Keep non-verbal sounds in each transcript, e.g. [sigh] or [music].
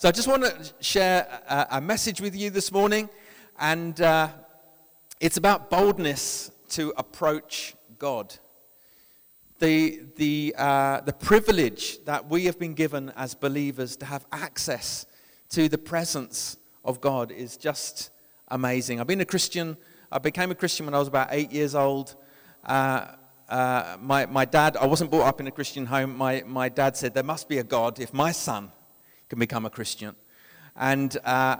so I just want to share a, a message with you this morning, and uh, it's about boldness to approach God. The, the, uh, the privilege that we have been given as believers to have access to the presence of God is just amazing. I've been a Christian, I became a Christian when I was about eight years old. Uh, uh, my, my dad, I wasn't brought up in a Christian home. My, my dad said, There must be a God if my son can become a Christian. And, uh,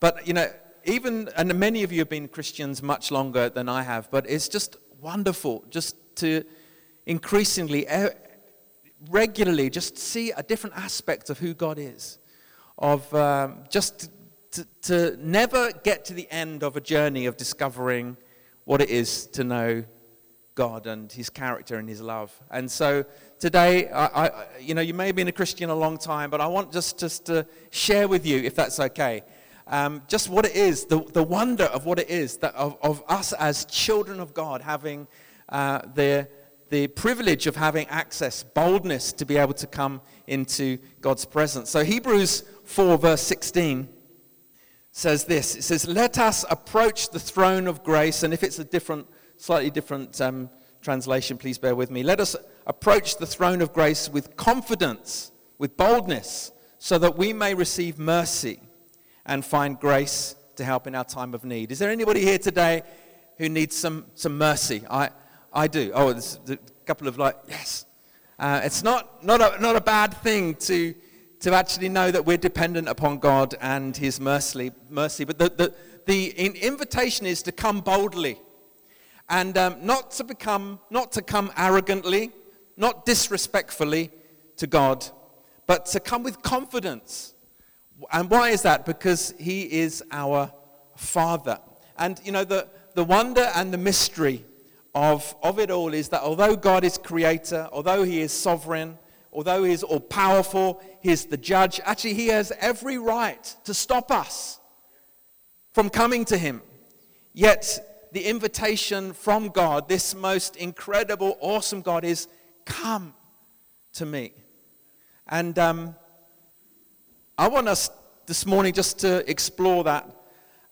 but, you know, even, and many of you have been Christians much longer than I have, but it's just wonderful just to increasingly, regularly, just see a different aspect of who God is. Of um, just to, to never get to the end of a journey of discovering what it is to know God and His character and His love. And so today, I, I, you know, you may have been a Christian a long time, but I want just, just to share with you, if that's okay, um, just what it is, the, the wonder of what it is that of, of us as children of God having uh, the, the privilege of having access, boldness to be able to come into God's presence. So Hebrews 4, verse 16 says this it says, Let us approach the throne of grace. And if it's a different, slightly different um, translation, please bear with me. Let us approach the throne of grace with confidence, with boldness, so that we may receive mercy and find grace to help in our time of need. Is there anybody here today who needs some, some mercy? I, I do. Oh, there's a couple of like, yes. Uh, it's not, not, a, not a bad thing to to actually know that we're dependent upon God and His mercy. mercy. But the, the, the invitation is to come boldly and um, not to become, not to come arrogantly, not disrespectfully to God, but to come with confidence. And why is that? Because He is our Father. And you know, the, the wonder and the mystery of, of it all is that although God is creator, although He is sovereign, although he is all powerful, he's the judge, actually, he has every right to stop us from coming to him. Yet, the invitation from God, this most incredible, awesome God, is come to me. And um, I want us this morning just to explore that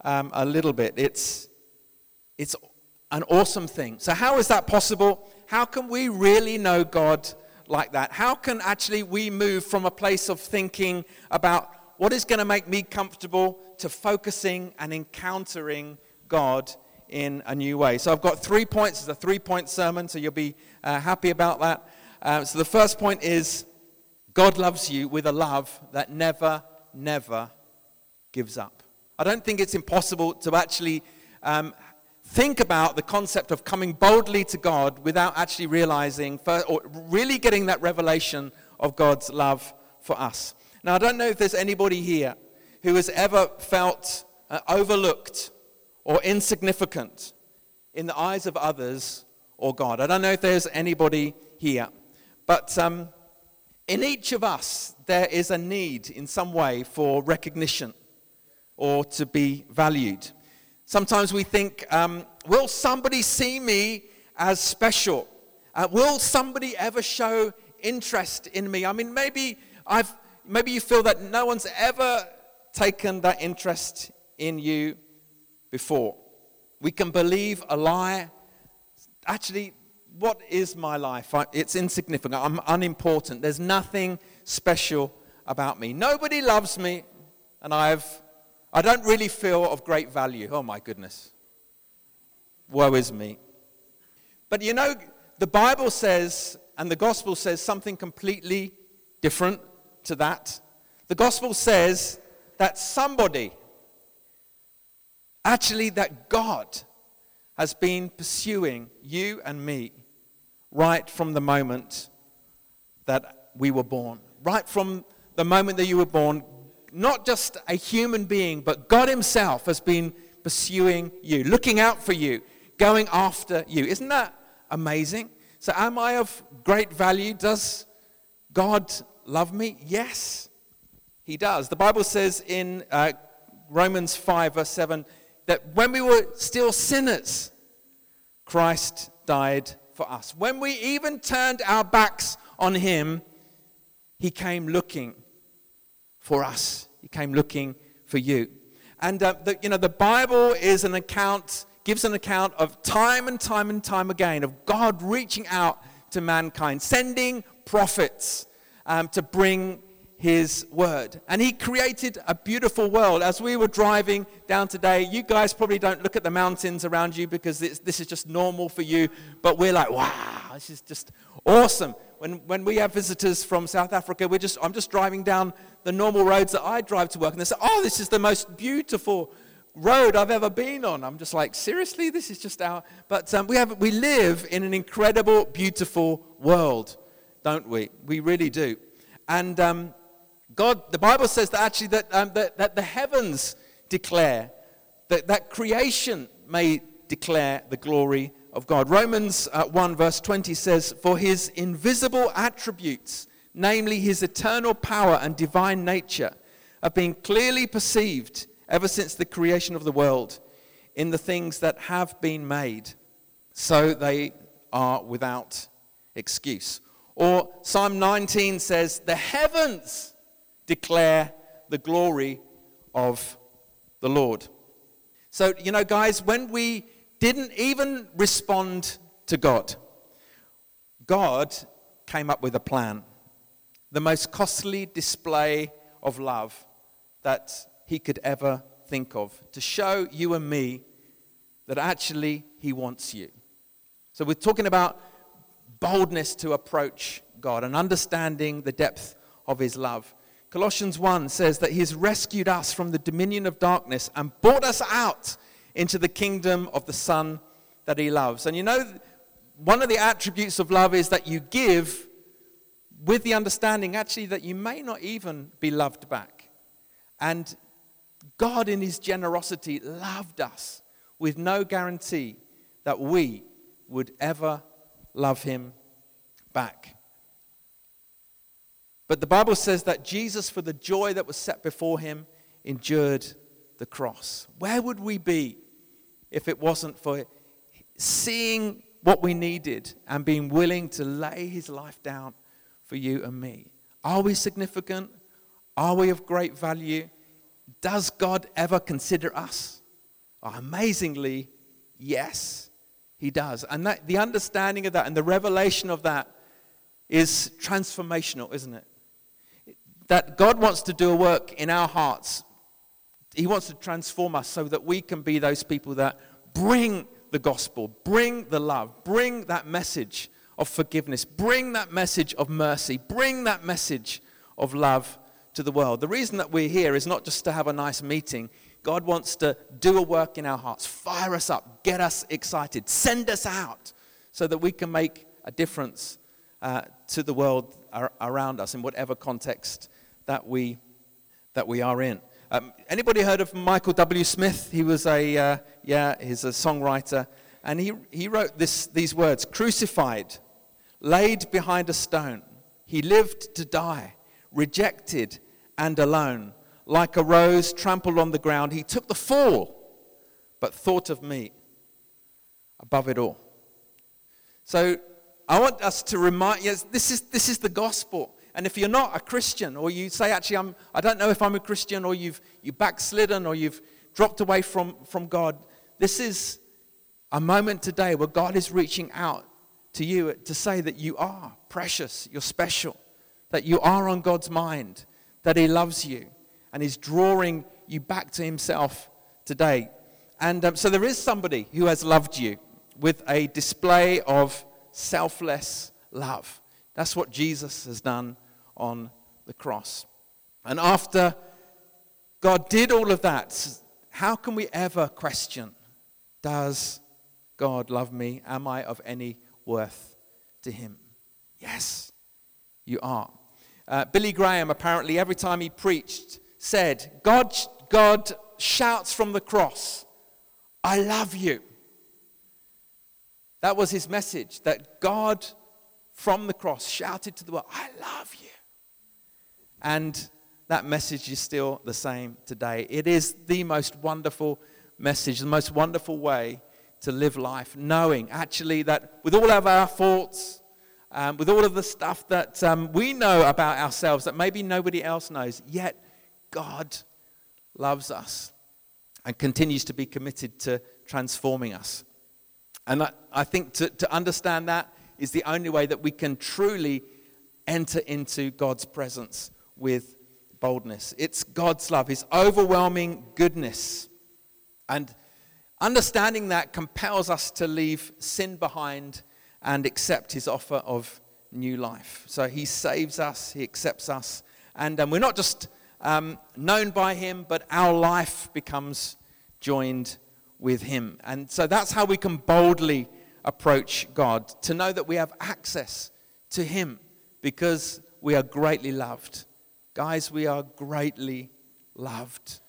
um, a little bit. It's, it's an awesome thing. So, how is that possible? How can we really know God? like that? How can actually we move from a place of thinking about what is going to make me comfortable to focusing and encountering God in a new way? So I've got three points. It's a three point sermon, so you'll be uh, happy about that. Uh, so the first point is God loves you with a love that never, never gives up. I don't think it's impossible to actually um, think about the concept of coming boldly to God without actually realizing or really getting that revelation of God's love for us. Now, I don't know if there's anybody here who has ever felt uh, overlooked or insignificant in the eyes of others or God. I don't know if there's anybody here. But um, in each of us, there is a need in some way for recognition or to be valued. Sometimes we think, um, will somebody see me as special? Uh, will somebody ever show interest in me? I mean, maybe I've, maybe you feel that no one's ever taken that interest in you before. We can believe a lie. Actually, what is my life? It's insignificant. I'm unimportant. There's nothing special about me. Nobody loves me, and I've I don't really feel of great value. Oh my goodness. Woe is me. But you know, the Bible says, and the gospel says something completely different to that. The gospel says that somebody, actually, that God has been pursuing you and me right from the moment that we were born. Right from the moment that you were born, not just a human being, but God Himself has been pursuing you, looking out for you, going after you. Isn't that amazing? So, am I of great value? Does God love me? Yes, He does. The Bible says in uh, Romans 5, verse 7, that when we were still sinners, Christ died for us. When we even turned our backs on Him, He came looking for us. He came looking for you. And uh, the, you know, the Bible is an account, gives an account of time and time and time again of God reaching out to mankind, sending prophets um, to bring his word. And he created a beautiful world. As we were driving down today, you guys probably don't look at the mountains around you because this is just normal for you, but we're like, wow, this is just awesome. When, when we have visitors from South Africa, we're just, I'm just driving down the normal roads that I drive to work, and they say, oh, this is the most beautiful road I've ever been on. I'm just like, seriously, this is just our. But um, we, have, we live in an incredible, beautiful world, don't we? We really do. And um, God, the Bible says that actually that, um, that, that, the heavens declare, that, that creation may declare the glory of God. Romans uh, 1 verse 20 says, For his invisible attributes, namely his eternal power and divine nature, have been clearly perceived ever since the creation of the world in the things that have been made, so they are without excuse. Or Psalm 19 says, The heavens declare the glory of the Lord. So, you know, guys, when we didn't even respond to God, God came up with a plan. The most costly display of love that he could ever think of to show you and me that actually he wants you. So, we're talking about boldness to approach God and understanding the depth of his love. Colossians 1 says that he has rescued us from the dominion of darkness and brought us out into the kingdom of the Son that he loves. And you know, one of the attributes of love is that you give with the understanding actually that you may not even be loved back. And God, in his generosity, loved us with no guarantee that we would ever love him back. But the Bible says that Jesus, for the joy that was set before him, endured the cross. Where would we be if it wasn't for seeing what we needed and being willing to lay his life down for you and me? Are we significant? Are we of great value? Does God ever consider us? Oh, amazingly, yes, he does. And that, the understanding of that and the revelation of that is transformational, isn't it? That God wants to do a work in our hearts. He wants to transform us so that we can be those people that bring the gospel, bring the love, bring that message of forgiveness, bring that message of mercy, bring that message of love to the world. The reason that we're here is not just to have a nice meeting. God wants to do a work in our hearts, fire us up, get us excited, send us out so that we can make a difference uh, to the world around us in whatever context that we, that we are in. Um, anybody heard of Michael W. Smith? He was a, uh, yeah, he's a songwriter. And he, he wrote this, these words Crucified, laid behind a stone, he lived to die, rejected and alone. Like a rose trampled on the ground, he took the fall, but thought of me above it all. So I want us to remind yes, this is, this is the gospel. And if you're not a Christian, or you say, actually, I'm, I don't know if I'm a Christian, or you've you backslidden, or you've dropped away from, from God, this is a moment today where God is reaching out to you to say that you are precious, you're special, that you are on God's mind, that He loves you, and He's drawing you back to Himself today. And um, so there is somebody who has loved you with a display of selfless love. That's what Jesus has done on the cross. And after God did all of that, how can we ever question, does God love me? Am I of any worth to him? Yes, you are. Uh, Billy Graham, apparently, every time he preached, said, God, God shouts from the cross, I love you. That was his message, that God from the cross shouted to the world, I love you. And that message is still the same today. It is the most wonderful message, the most wonderful way to live life, knowing actually that with all of our faults, um, with all of the stuff that um, we know about ourselves that maybe nobody else knows, yet God loves us and continues to be committed to transforming us. And I, I think to, to understand that is the only way that we can truly enter into God's presence with boldness. It's God's love, His overwhelming goodness. And understanding that compels us to leave sin behind and accept His offer of new life. So He saves us, He accepts us, and um, we're not just um, known by Him, but our life becomes joined with Him. And so that's how we can boldly approach God to know that we have access to Him because we are greatly loved. Guys, we are greatly loved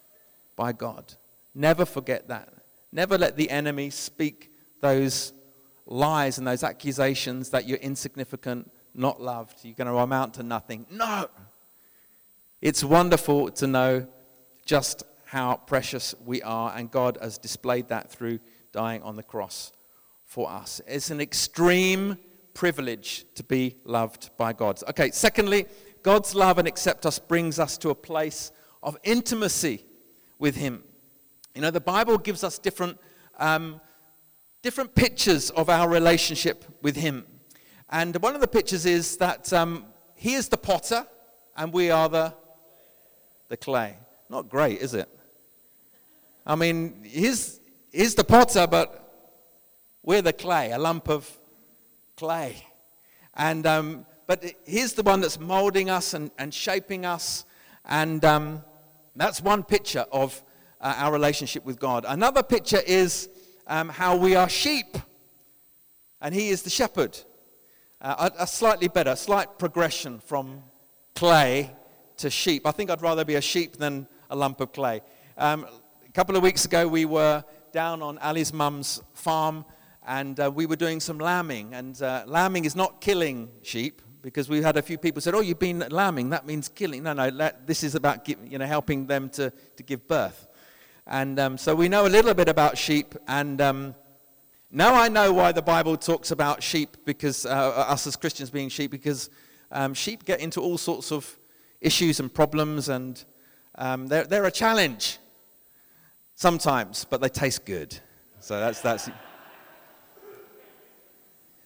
by God. Never forget that. Never let the enemy speak those lies and those accusations that you're insignificant, not loved, you're going to amount to nothing. No! It's wonderful to know just how precious we are, and God has displayed that through dying on the cross for us. It's an extreme privilege to be loved by God. Okay, secondly, God's love and accept us brings us to a place of intimacy with Him. You know, the Bible gives us different, um, different pictures of our relationship with Him. And one of the pictures is that um, He is the potter and we are the, the clay. Not great, is it? I mean, he's, he's the potter, but we're the clay, a lump of clay. And, um, but he's the one that's molding us and, and shaping us. And um, that's one picture of uh, our relationship with God. Another picture is um, how we are sheep, and he is the shepherd. Uh, a, a slightly better, slight progression from clay to sheep. I think I'd rather be a sheep than a lump of clay. Um, a couple of weeks ago, we were down on Ali's mum's farm and uh, we were doing some lambing. And uh, lambing is not killing sheep because we had a few people said, "Oh, you've been lambing. That means killing." No, no. this is about you know helping them to, to give birth. And um, so we know a little bit about sheep. And um, now I know why the Bible talks about sheep because uh, us as Christians being sheep because um, sheep get into all sorts of issues and problems and um, they're, they're a challenge sometimes, but they taste good. So that's that's.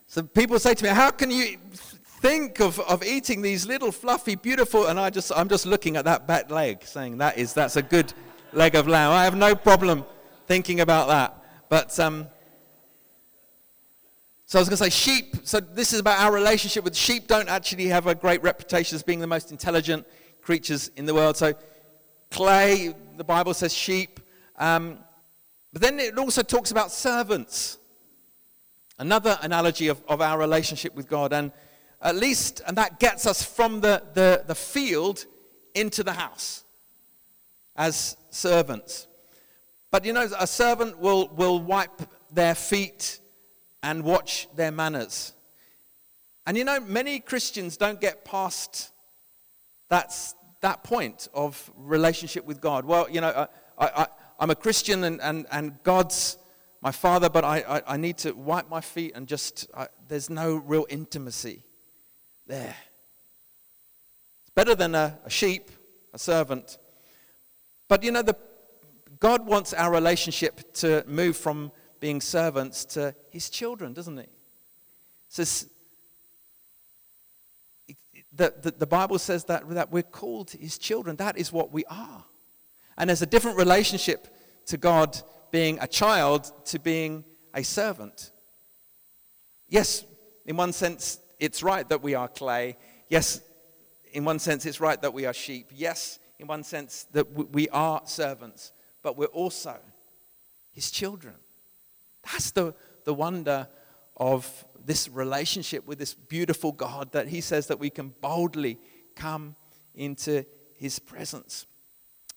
So people say to me, "How can you think of, of eating these little fluffy, beautiful?" And I just I'm just looking at that back leg, saying that is that's a good leg of lamb. I have no problem thinking about that. But um, so I was going to say sheep. So this is about our relationship with sheep. Don't actually have a great reputation as being the most intelligent creatures in the world. So clay, the Bible says sheep. Um, but then it also talks about servants. Another analogy of, of our relationship with God. And at least, and that gets us from the, the, the field into the house as servants. But you know, a servant will, will wipe their feet and watch their manners. And you know, many Christians don't get past that's, that point of relationship with God. Well, you know, I, I'm a Christian and, and, and God's my father, but I, I, I need to wipe my feet and just, I, there's no real intimacy there. It's better than a, a sheep, a servant. But you know, the, God wants our relationship to move from being servants to his children, doesn't he? It says, the, the, the Bible says that, that we're called his children. That is what we are. And there's a different relationship to God being a child to being a servant. Yes, in one sense, it's right that we are clay. Yes, in one sense, it's right that we are sheep. Yes, in one sense, that we are servants, but we're also his children. That's the, the wonder of this relationship with this beautiful God that he says that we can boldly come into his presence.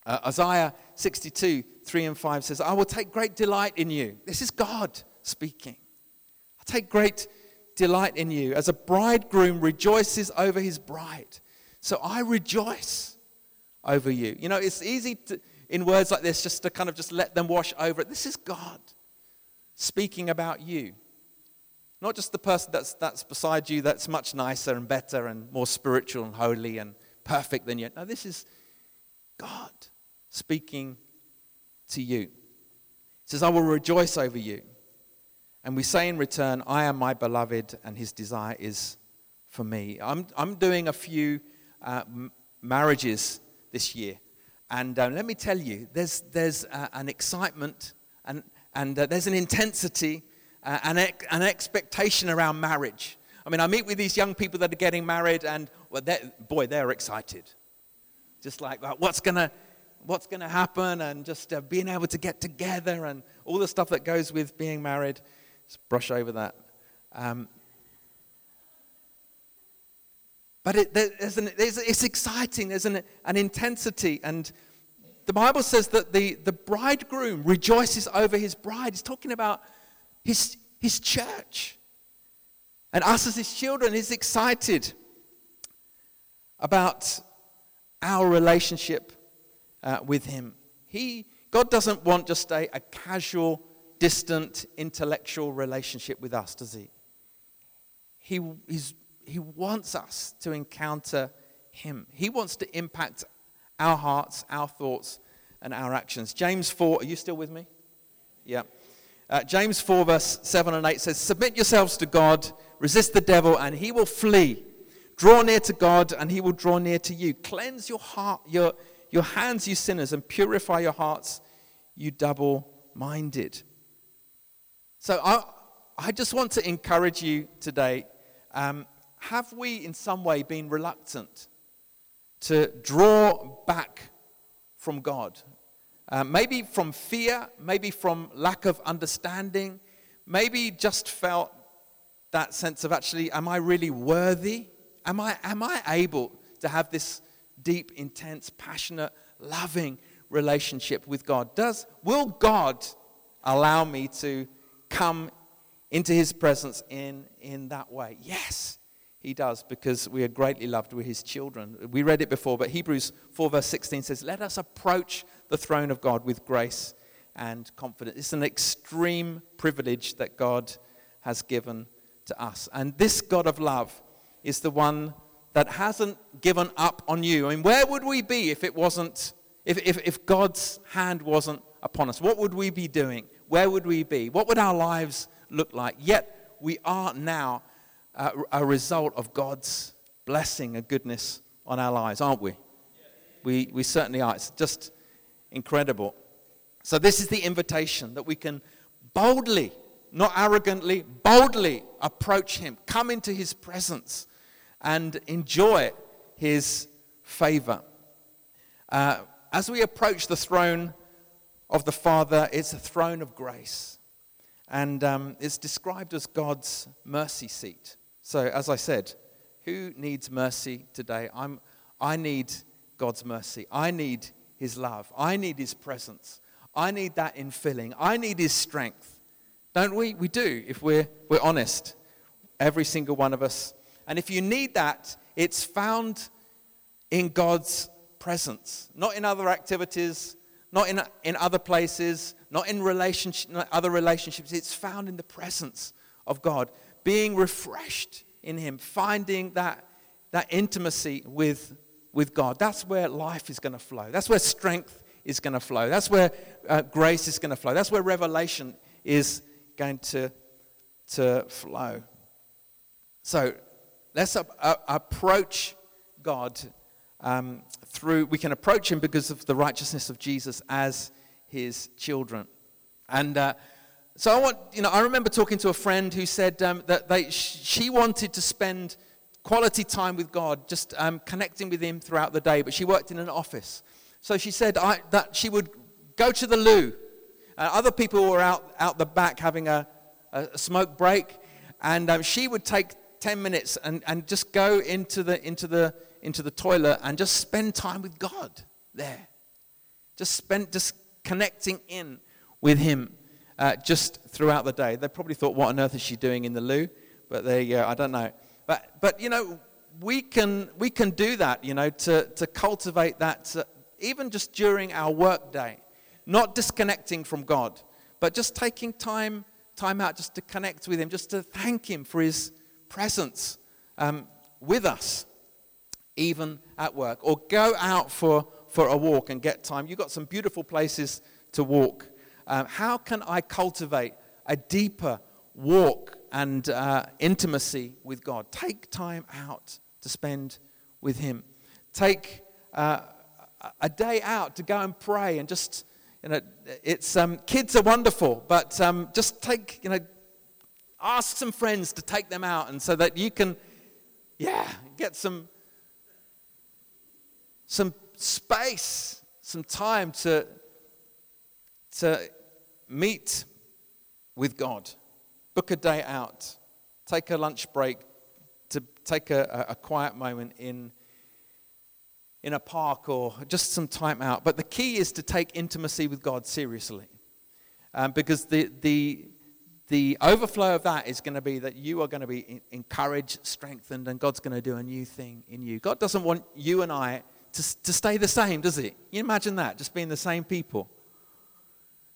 Uh, Isaiah 62, 3 and 5 says, I will take great delight in you. This is God speaking. I take great delight in you as a bridegroom rejoices over his bride. So I rejoice over you. You know, it's easy to, in words like this just to kind of just let them wash over it. This is God speaking about you. Not just the person that's, that's beside you that's much nicer and better and more spiritual and holy and perfect than you. No, this is God speaking to you. He says, I will rejoice over you. And we say in return, I am my beloved, and his desire is for me. I'm, I'm doing a few uh, m- marriages this year. And uh, let me tell you, there's, there's uh, an excitement and, and uh, there's an intensity uh, and an expectation around marriage. I mean, I meet with these young people that are getting married, and well, they're, boy, they're excited. Just like, what's going to what's going to happen and just uh, being able to get together and all the stuff that goes with being married. Just brush over that. Um, but it, there's an, it's exciting. There's an, an intensity. And the Bible says that the, the bridegroom rejoices over his bride. He's talking about his, his church. And us as his children, he's excited about our relationship uh, with him. He, God doesn't want just a, a casual, distant, intellectual relationship with us, does he? He, he wants us to encounter him. He wants to impact our hearts, our thoughts, and our actions. James 4, are you still with me? Yeah. Uh, James 4, verse 7 and 8 says, Submit yourselves to God, resist the devil, and he will flee. Draw near to God, and he will draw near to you. Cleanse your heart, your, your hands, you sinners, and purify your hearts, you double minded. So I, I just want to encourage you today. Um, have we in some way been reluctant to draw back from God? Uh, maybe from fear, maybe from lack of understanding, maybe just felt that sense of actually, am I really worthy? Am I, am I able to have this deep, intense, passionate, loving relationship with God? Does, will God allow me to come into his presence in, in that way? Yes, he does, because we are greatly loved. We're his children. We read it before, but Hebrews 4, verse 16 says, Let us approach the throne of God with grace and confidence. It's an extreme privilege that God has given to us. And this God of love is the one that hasn't given up on you. I mean, where would we be if it wasn't, if, if, if God's hand wasn't upon us? What would we be doing? Where would we be? What would our lives look like? Yet we are now a, result of God's blessing and goodness on our lives, aren't we? We, we certainly are. It's just incredible. So, this is the invitation that we can boldly, not arrogantly, boldly approach Him, come into His presence and enjoy his favor. Uh, as we approach the throne of the Father, it's a throne of grace. And um, it's described as God's mercy seat. So, as I said, who needs mercy today? I'm, I need God's mercy. I need His love. I need His presence. I need that infilling. I need His strength. Don't we? We do, if we're, we're honest. Every single one of us and if you need that, it's found in God's presence, not in other activities, not in, in other places, not in relationship, not other relationships. It's found in the presence of God, being refreshed in Him, finding that, that intimacy with, with God. That's where life is going to flow. That's where strength is going to flow. That's where uh, grace is going to flow. That's where revelation is going to, to flow. So, Let's approach God um, through, we can approach Him because of the righteousness of Jesus as His children. And uh, so I want, you know, I remember talking to a friend who said um, that they, she wanted to spend quality time with God, just um, connecting with Him throughout the day, but she worked in an office. So she said I, that she would go to the loo. Uh, other people were out, out the back having a, a smoke break, and um, she would take 10 minutes and, and just go into the, into, the, into the toilet and just spend time with God there. Just spend, just connecting in with Him uh, just throughout the day. They probably thought, what on earth is she doing in the loo? But go, I don't know. But, but you know, we can, we can do that, you know, to, to cultivate that, uh, even just during our work day. Not disconnecting from God, but just taking time, time out just to connect with Him, just to thank Him for His presence um, with us, even at work, or go out for, for a walk and get time. You've got some beautiful places to walk. Um, how can I cultivate a deeper walk and uh, intimacy with God? Take time out to spend with Him. Take uh, a day out to go and pray and just, you know, it's, um, kids are wonderful, but um, just take, you know, ask some friends to take them out and so that you can, yeah, get some, some space, some time to, to meet with God. Book a day out. Take a lunch break to take a, a quiet moment in in a park or just some time out. But the key is to take intimacy with God seriously. Um, because the, the, the overflow of that is going to be that you are going to be encouraged, strengthened, and God's going to do a new thing in you. God doesn't want you and I to, to stay the same, does it? You imagine that, just being the same people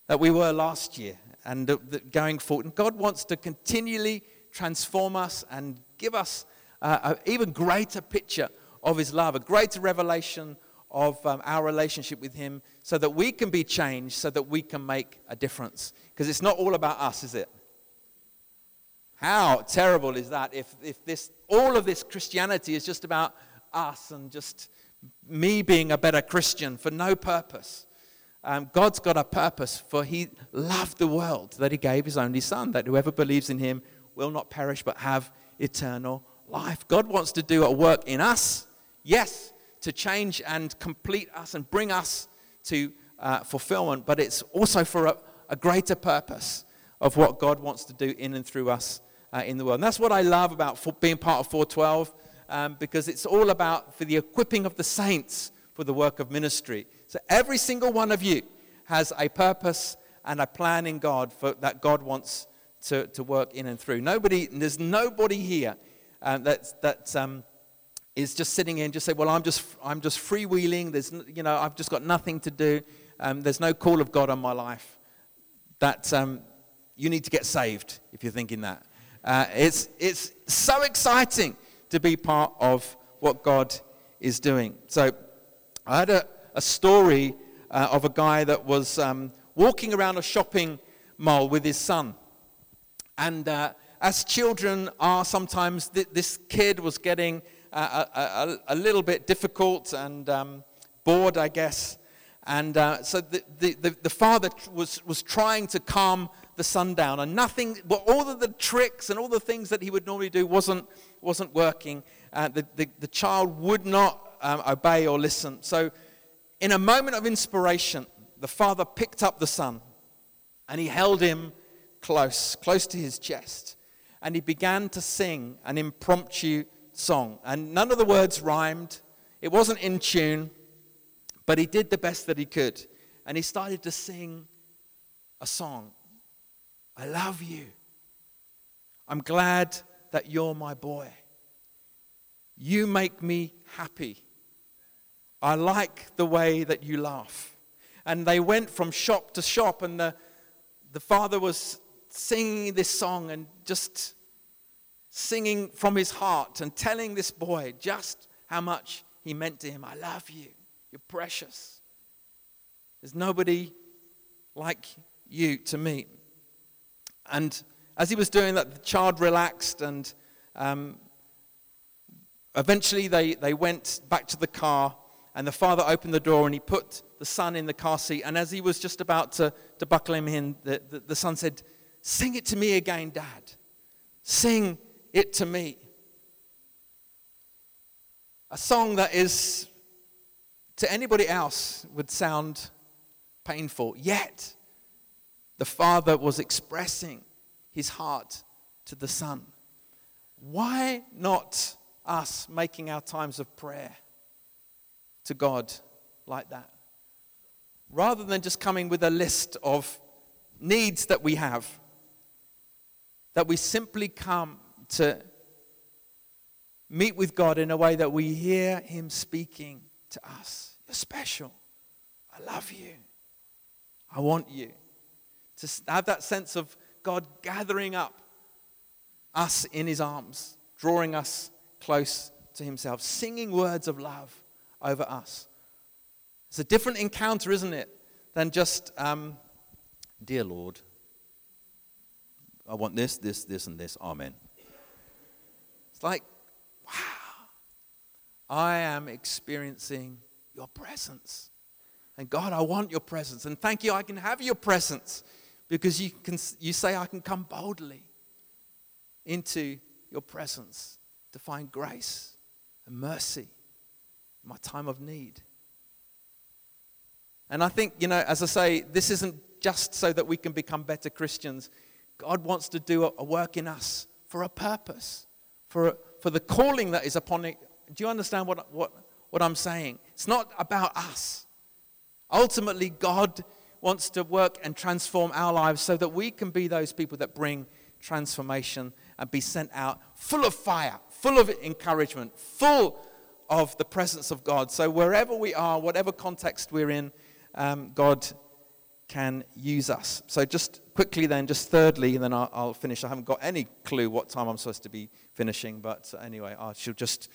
that we were last year and going forward. And God wants to continually transform us and give us uh, an even greater picture of his love, a greater revelation of um, our relationship with him, so that we can be changed, so that we can make a difference. Because it's not all about us, is it? How terrible is that if, if this, all of this Christianity is just about us and just me being a better Christian for no purpose? Um, God's got a purpose, for He loved the world that He gave His only Son, that whoever believes in Him will not perish but have eternal life. God wants to do a work in us yes, to change and complete us and bring us to uh, fulfillment, but it's also for a, a, greater purpose of what God wants to do in and through us uh, in the world. And that's what I love about being part of 412, um, because it's all about for the equipping of the saints for the work of ministry. So every single one of you has a purpose and a plan in God for, that God wants to, to work in and through. Nobody, there's nobody here uh, that's, that's um, is just sitting in, just say, well, I'm just, I'm just freewheeling. There's, you know, I've just got nothing to do. Um, there's no call of God on my life. That um, you need to get saved if you're thinking that. Uh, it's, it's so exciting to be part of what God is doing. So I had a, a story uh, of a guy that was um, walking around a shopping mall with his son. And uh, as children are sometimes, th- this kid was getting a, a, a, little bit difficult and um, bored, I guess. And uh, so the, the, the, father was, was trying to calm the son down, and nothing, well, all of the tricks and all the things that he would normally do wasn't, wasn't working. Uh, the, the, the, child would not um, obey or listen. So, in a moment of inspiration, the father picked up the son and he held him close, close to his chest, and he began to sing an impromptu song. And none of the words rhymed, it wasn't in tune, but he did the best that he could. And he started to sing a song I love you. I'm glad that you're my boy. You make me happy. I like the way that you laugh. And they went from shop to shop, and the, the father was singing this song and just singing from his heart and telling this boy just how much he meant to him. I love you. You're precious. There's nobody like you to me. And as he was doing that, the child relaxed, and um, eventually they, they went back to the car, and the father opened the door and he put the son in the car seat. And as he was just about to, to buckle him in, the, the, the son said, Sing it to me again, Dad. Sing it to me. A song that is, to anybody else, would sound painful. Yet, the Father was expressing his heart to the Son. Why not us making our times of prayer to God like that? Rather than just coming with a list of needs that we have, that we simply come to meet with God in a way that we hear Him speaking to us. You're special. I love you. I want you. To have that sense of God gathering up us in His arms, drawing us close to Himself, singing words of love over us. It's a different encounter, isn't it, than just, um, Dear Lord, I want this, this, this, and this. Amen. It's like, wow, I am experiencing your presence. And God, I want your presence. And thank you, I can have your presence because you, can, you say I can come boldly into your presence to find grace and mercy in my time of need. And I think, you know, as I say, this isn't just so that we can become better Christians. God wants to do a work in us for a purpose, for, for the calling that is upon it. Do you understand what, what, what I'm saying? It's not about us. Ultimately, God wants to work and transform our lives so that we can be those people that bring transformation and be sent out full of fire, full of encouragement, full of the presence of God. So, wherever we are, whatever context we're in, um, God can use us. So, just quickly, then, just thirdly, and then I'll, I'll, finish. I haven't got any clue what time I'm supposed to be finishing, but anyway, I shall just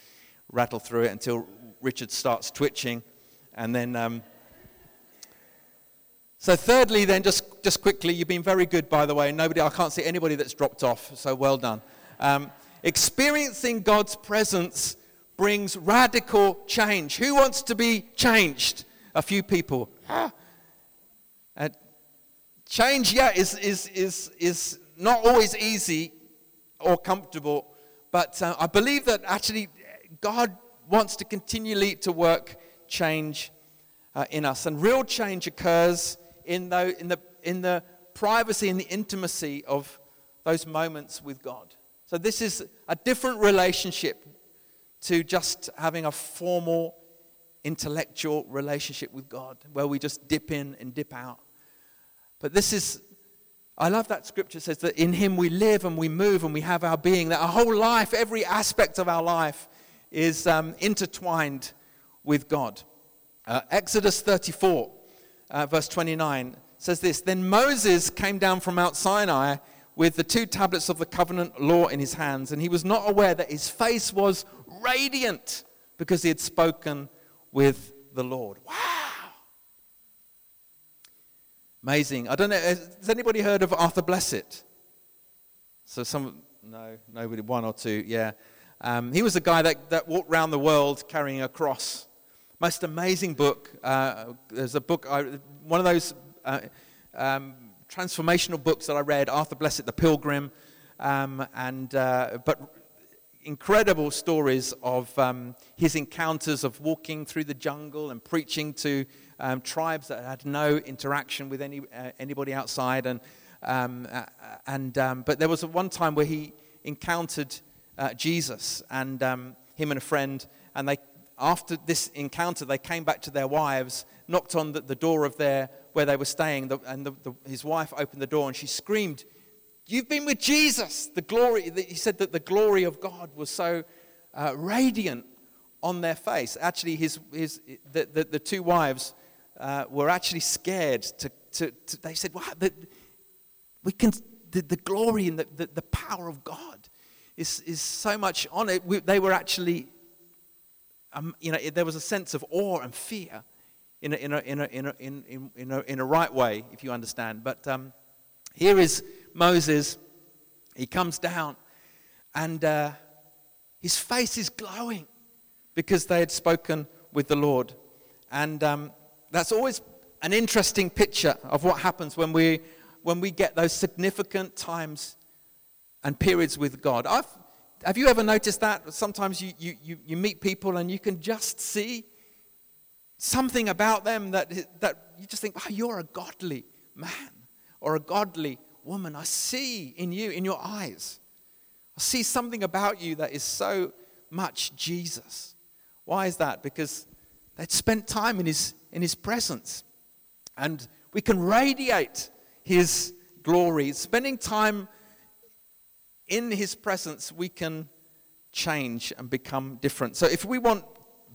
rattle through it until Richard starts twitching, and then. Um, so, thirdly, then, just, just quickly, you've been very good, by the way. Nobody, I can't see anybody that's dropped off, so well done. Um, experiencing God's presence brings radical change. Who wants to be changed? A few people. Ah. Uh, change, yeah, is, is, is, is not always easy or comfortable, but uh, I believe that actually God wants to continually to work change uh, in us. And real change occurs in the, in, the, in the privacy and the intimacy of those moments with God. So, this is a different relationship to just having a formal intellectual relationship with God where we just dip in and dip out. But this is, I love that scripture says that in Him we live and we move and we have our being, that our whole life, every aspect of our life is um, intertwined with God. Uh, Exodus 34 uh, verse 29 says this Then Moses came down from Mount Sinai with the two tablets of the covenant law in his hands, and he was not aware that his face was radiant because he had spoken with the Lord. Wow. Amazing. I don't know, has anybody heard of Arthur Blessitt? So some, no, nobody, one or two, yeah. Um, he was a guy that, that walked around the world carrying a cross most amazing book. Uh, there's a book, I, one of those uh, um, transformational books that I read, Arthur Blessitt, The Pilgrim, um, and uh, but incredible stories of um, his encounters of walking through the jungle and preaching to um, tribes that had no interaction with any uh, anybody outside, and um, uh, and um, but there was one time where he encountered uh, Jesus and him and a friend, and they after this encounter, they came back to their wives, knocked on the, the door of their, where they were staying, the, and the, his wife opened the door and she screamed, You've been with Jesus. The glory, he said that the glory of God was so uh, radiant on their face. Actually, his, his, the, the, two wives uh, were actually scared to, to, to they said, wow, the, we can, the, the glory and the, the, the power of God is, is so much on it. We, they were actually um, you know, there was a sense of awe and fear in a, in a, in a, in a, in, a right way, if you understand. But um, here is Moses. He comes down, and uh, his face is glowing because they had spoken with the Lord. And um, that's always an interesting picture of what happens when we, when we get those significant times and periods with God. I've, have you ever noticed that? Sometimes you, you, you, you meet people and you can just see something about them that, that you just think, oh, you're a godly man or a godly woman. I see in you, in your eyes. I see something about you that is so much Jesus. Why is that? Because they'd spent time in his, in his presence. And we can radiate his glory. Spending time in his presence, we can change and become different. So, if we want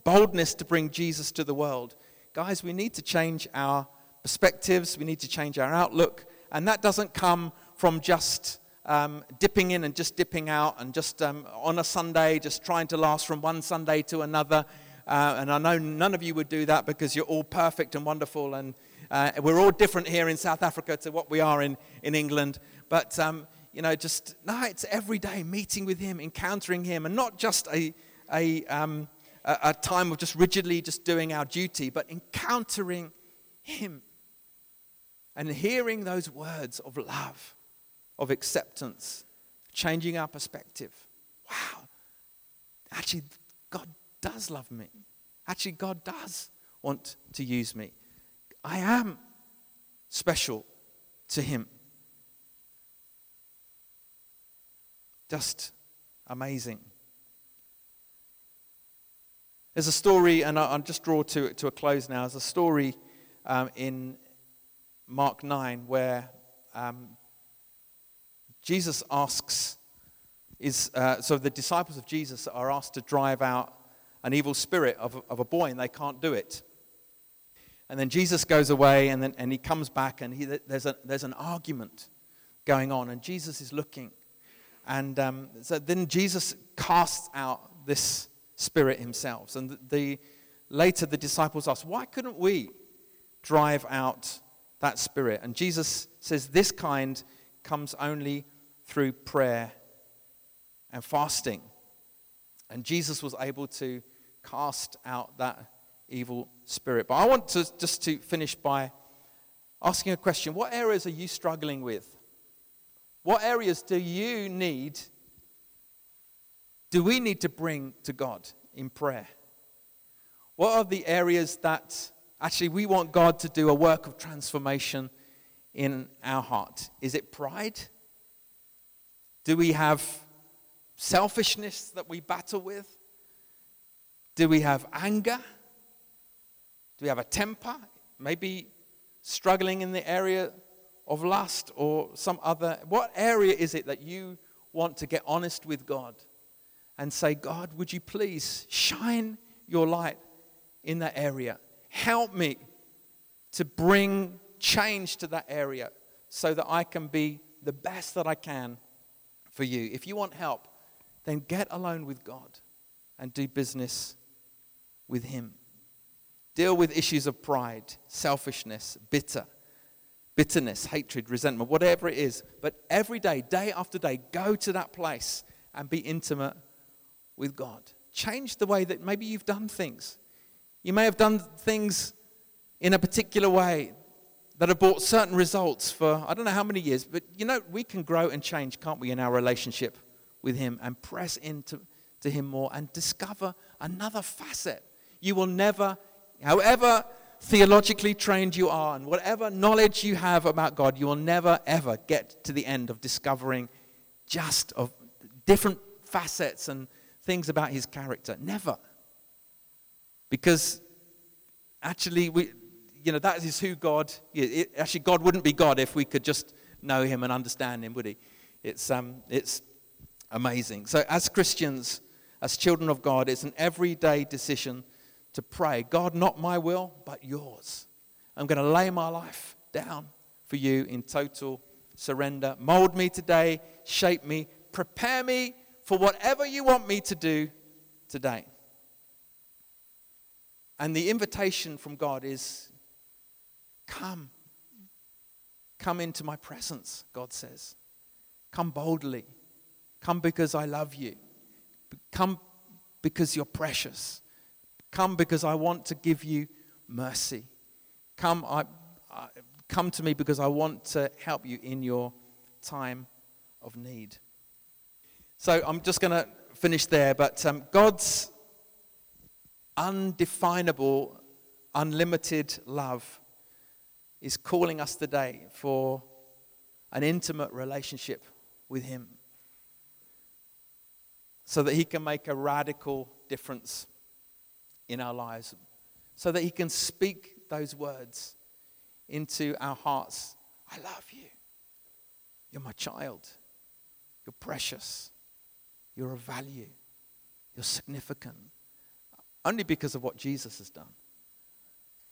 boldness to bring Jesus to the world, guys, we need to change our perspectives, we need to change our outlook, and that doesn't come from just um, dipping in and just dipping out and just um, on a Sunday, just trying to last from one Sunday to another. Uh, and I know none of you would do that because you're all perfect and wonderful. And uh, we're all different here in South Africa to what we are in, in England. But, um, you know, just, no, it's every day meeting with Him, encountering Him, and not just a, a, um, a, a time of just rigidly just doing our duty, but encountering Him and hearing those words of love, of acceptance, changing our perspective. Wow, actually, God does love me. Actually, God does want to use me. I am special to Him. Just amazing. There's a story, and I'll just draw to, to a close now. There's a story um, in Mark 9 where um, Jesus asks, is, uh, so the disciples of Jesus are asked to drive out an evil spirit of, of a boy, and they can't do it. And then Jesus goes away, and, then, and he comes back, and he, there's, a, there's an argument going on, and Jesus is looking. And um, so then Jesus casts out this spirit himself. And the, the, later the disciples ask, Why couldn't we drive out that spirit? And Jesus says, This kind comes only through prayer and fasting. And Jesus was able to cast out that evil spirit. But I want to just to finish by asking a question. What areas are you struggling with? What areas do you need do we need to bring to God in prayer? What are the areas that actually we want God to do a work of transformation in our heart? Is it pride? Do we have selfishness that we battle with? Do we have anger? Do we have a temper? Maybe struggling in the area of lust or some other. What area is it that you want to get honest with God and say, God, would you please shine your light in that area? Help me to bring change to that area so that I can be the best that I can for you. If you want help, then get alone with God and do business with Him. Deal with issues of pride, selfishness, bitter, bitterness, hatred, resentment, whatever it is. But every day, day after day, go to that place and be intimate with God. Change the way that maybe you've done things. You may have done things in a particular way that have brought certain results for I don't know how many years, but you know, we can grow and change, can't we, in our relationship with Him and press into to Him more and discover another facet. You will never, however theologically trained you are and whatever knowledge you have about God, you will never ever get to the end of discovering just of different facets and things about His character. Never. Because actually, we, you know, that is who God it, Actually, God wouldn't be God if we could just know Him and understand Him, would He? It's, um, it's amazing. So, as Christians, as children of God, it's an everyday decision to pray God, not my will, but yours. I'm going to lay my life down for you in total surrender. Mold me today, shape me, prepare me for whatever you want me to do today. And the invitation from God is come. Come into my presence, God says. Come boldly. Come because I love you. Come because you're precious. Come because I want to give you mercy. Come, I, I, come to me because I want to help you in your time of need. So I'm just going to finish there, but um, God's undefinable, unlimited love is calling us today for an intimate relationship with Him so that He can make a radical difference in our lives, so that He can speak those words into our hearts I love you. You're my child. You're precious. You're of value. You're significant only because of what Jesus has done.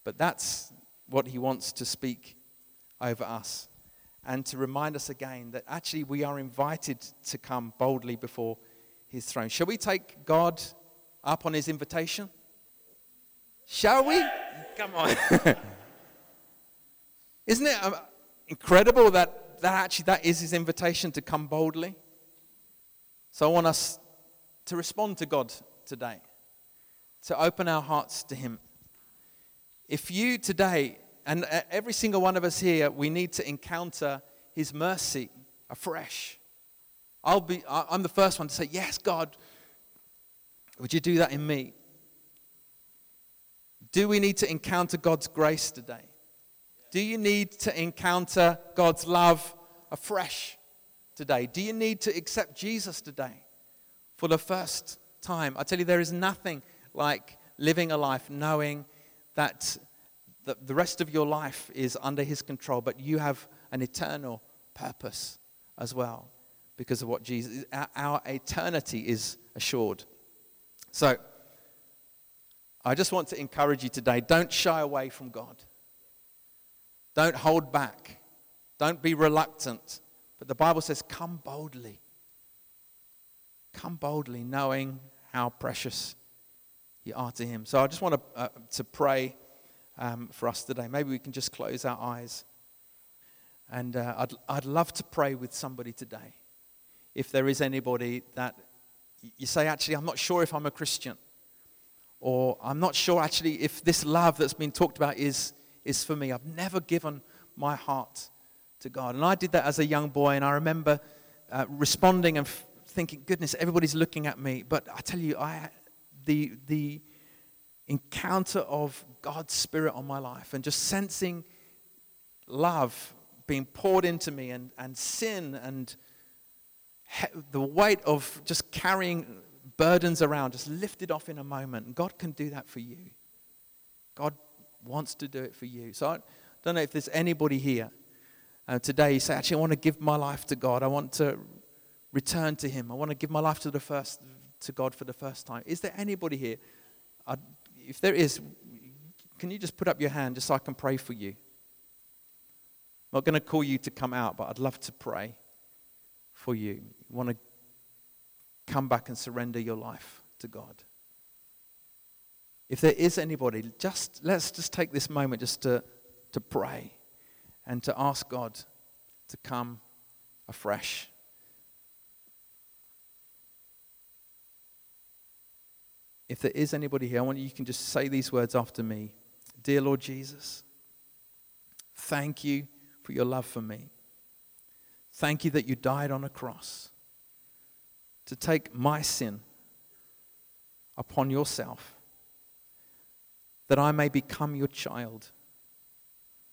But that's what he wants to speak over us and to remind us again that actually we are invited to come boldly before his throne. Shall we take God up on his invitation? Shall we? Come on. [laughs] Isn't it um, incredible that, that actually that is his invitation to come boldly? So I want us to respond to God today, to open our hearts to him. If you today, and uh, every single one of us here, we need to encounter his mercy afresh. I'll be, I'm the first one to say, Yes, God, would you do that in me? Do we need to encounter God's grace today? Do you need to encounter God's love afresh today? Do you need to accept Jesus today for the first time? I tell you, there is nothing like living a life knowing that the rest of your life is under His control, but you have an eternal purpose as well because of what Jesus, our eternity is assured. So, I just want to encourage you today don't shy away from God. Don't hold back. Don't be reluctant. But the Bible says, come boldly. Come boldly, knowing how precious you are to Him. So I just want to, uh, to pray um, for us today. Maybe we can just close our eyes. And uh, I'd, I'd love to pray with somebody today. If there is anybody that you say, actually, I'm not sure if I'm a Christian. Or I'm not sure actually if this love that's been talked about is, is for me. I've never given my heart to God. And I did that as a young boy, and I remember uh, responding and f- thinking, goodness, everybody's looking at me. But I tell you, I, the, the encounter of God's Spirit on my life and just sensing love being poured into me and, and sin and he- the weight of just carrying burdens around, just lifted off in a moment. And God can do that for you. God wants to do it for you. So I don't know if there's anybody here uh, today you say, actually, I want to give my life to God. I want to return to Him. I want to give my life to the first to God for the first time. Is there anybody here? I'd, if there is, can you just put up your hand just so I can pray for you? I'm not going to call you to come out, but I'd love to pray for you. You want to come back and surrender your life to God. If there is anybody, just let's just take this moment just to, to pray and to ask God to come afresh. If there is anybody here, I want you, you can just say these words after me. Dear Lord Jesus, thank you for your love for me. Thank you that you died on a cross to take my sin upon yourself, that I may become your child,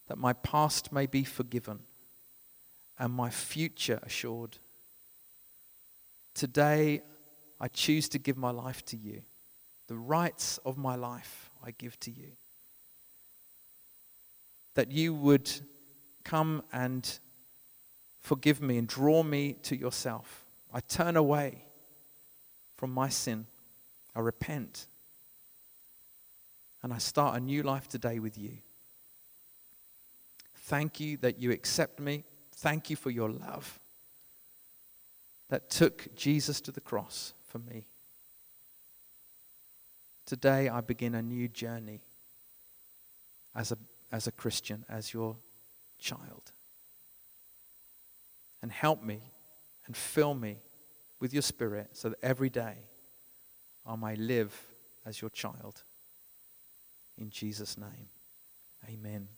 that my past may be forgiven, and my future assured. Today, I choose to give my life to you. The rights of my life I give to you. That you would come and forgive me and draw me to yourself I turn away from my sin. I repent. And I start a new life today with you. Thank you that you accept me. Thank you for your love that took Jesus to the cross for me. Today I begin a new journey as a, as a Christian, as your child. And help me and fill me with your spirit so that every day I may live as your child. In Jesus' name, amen.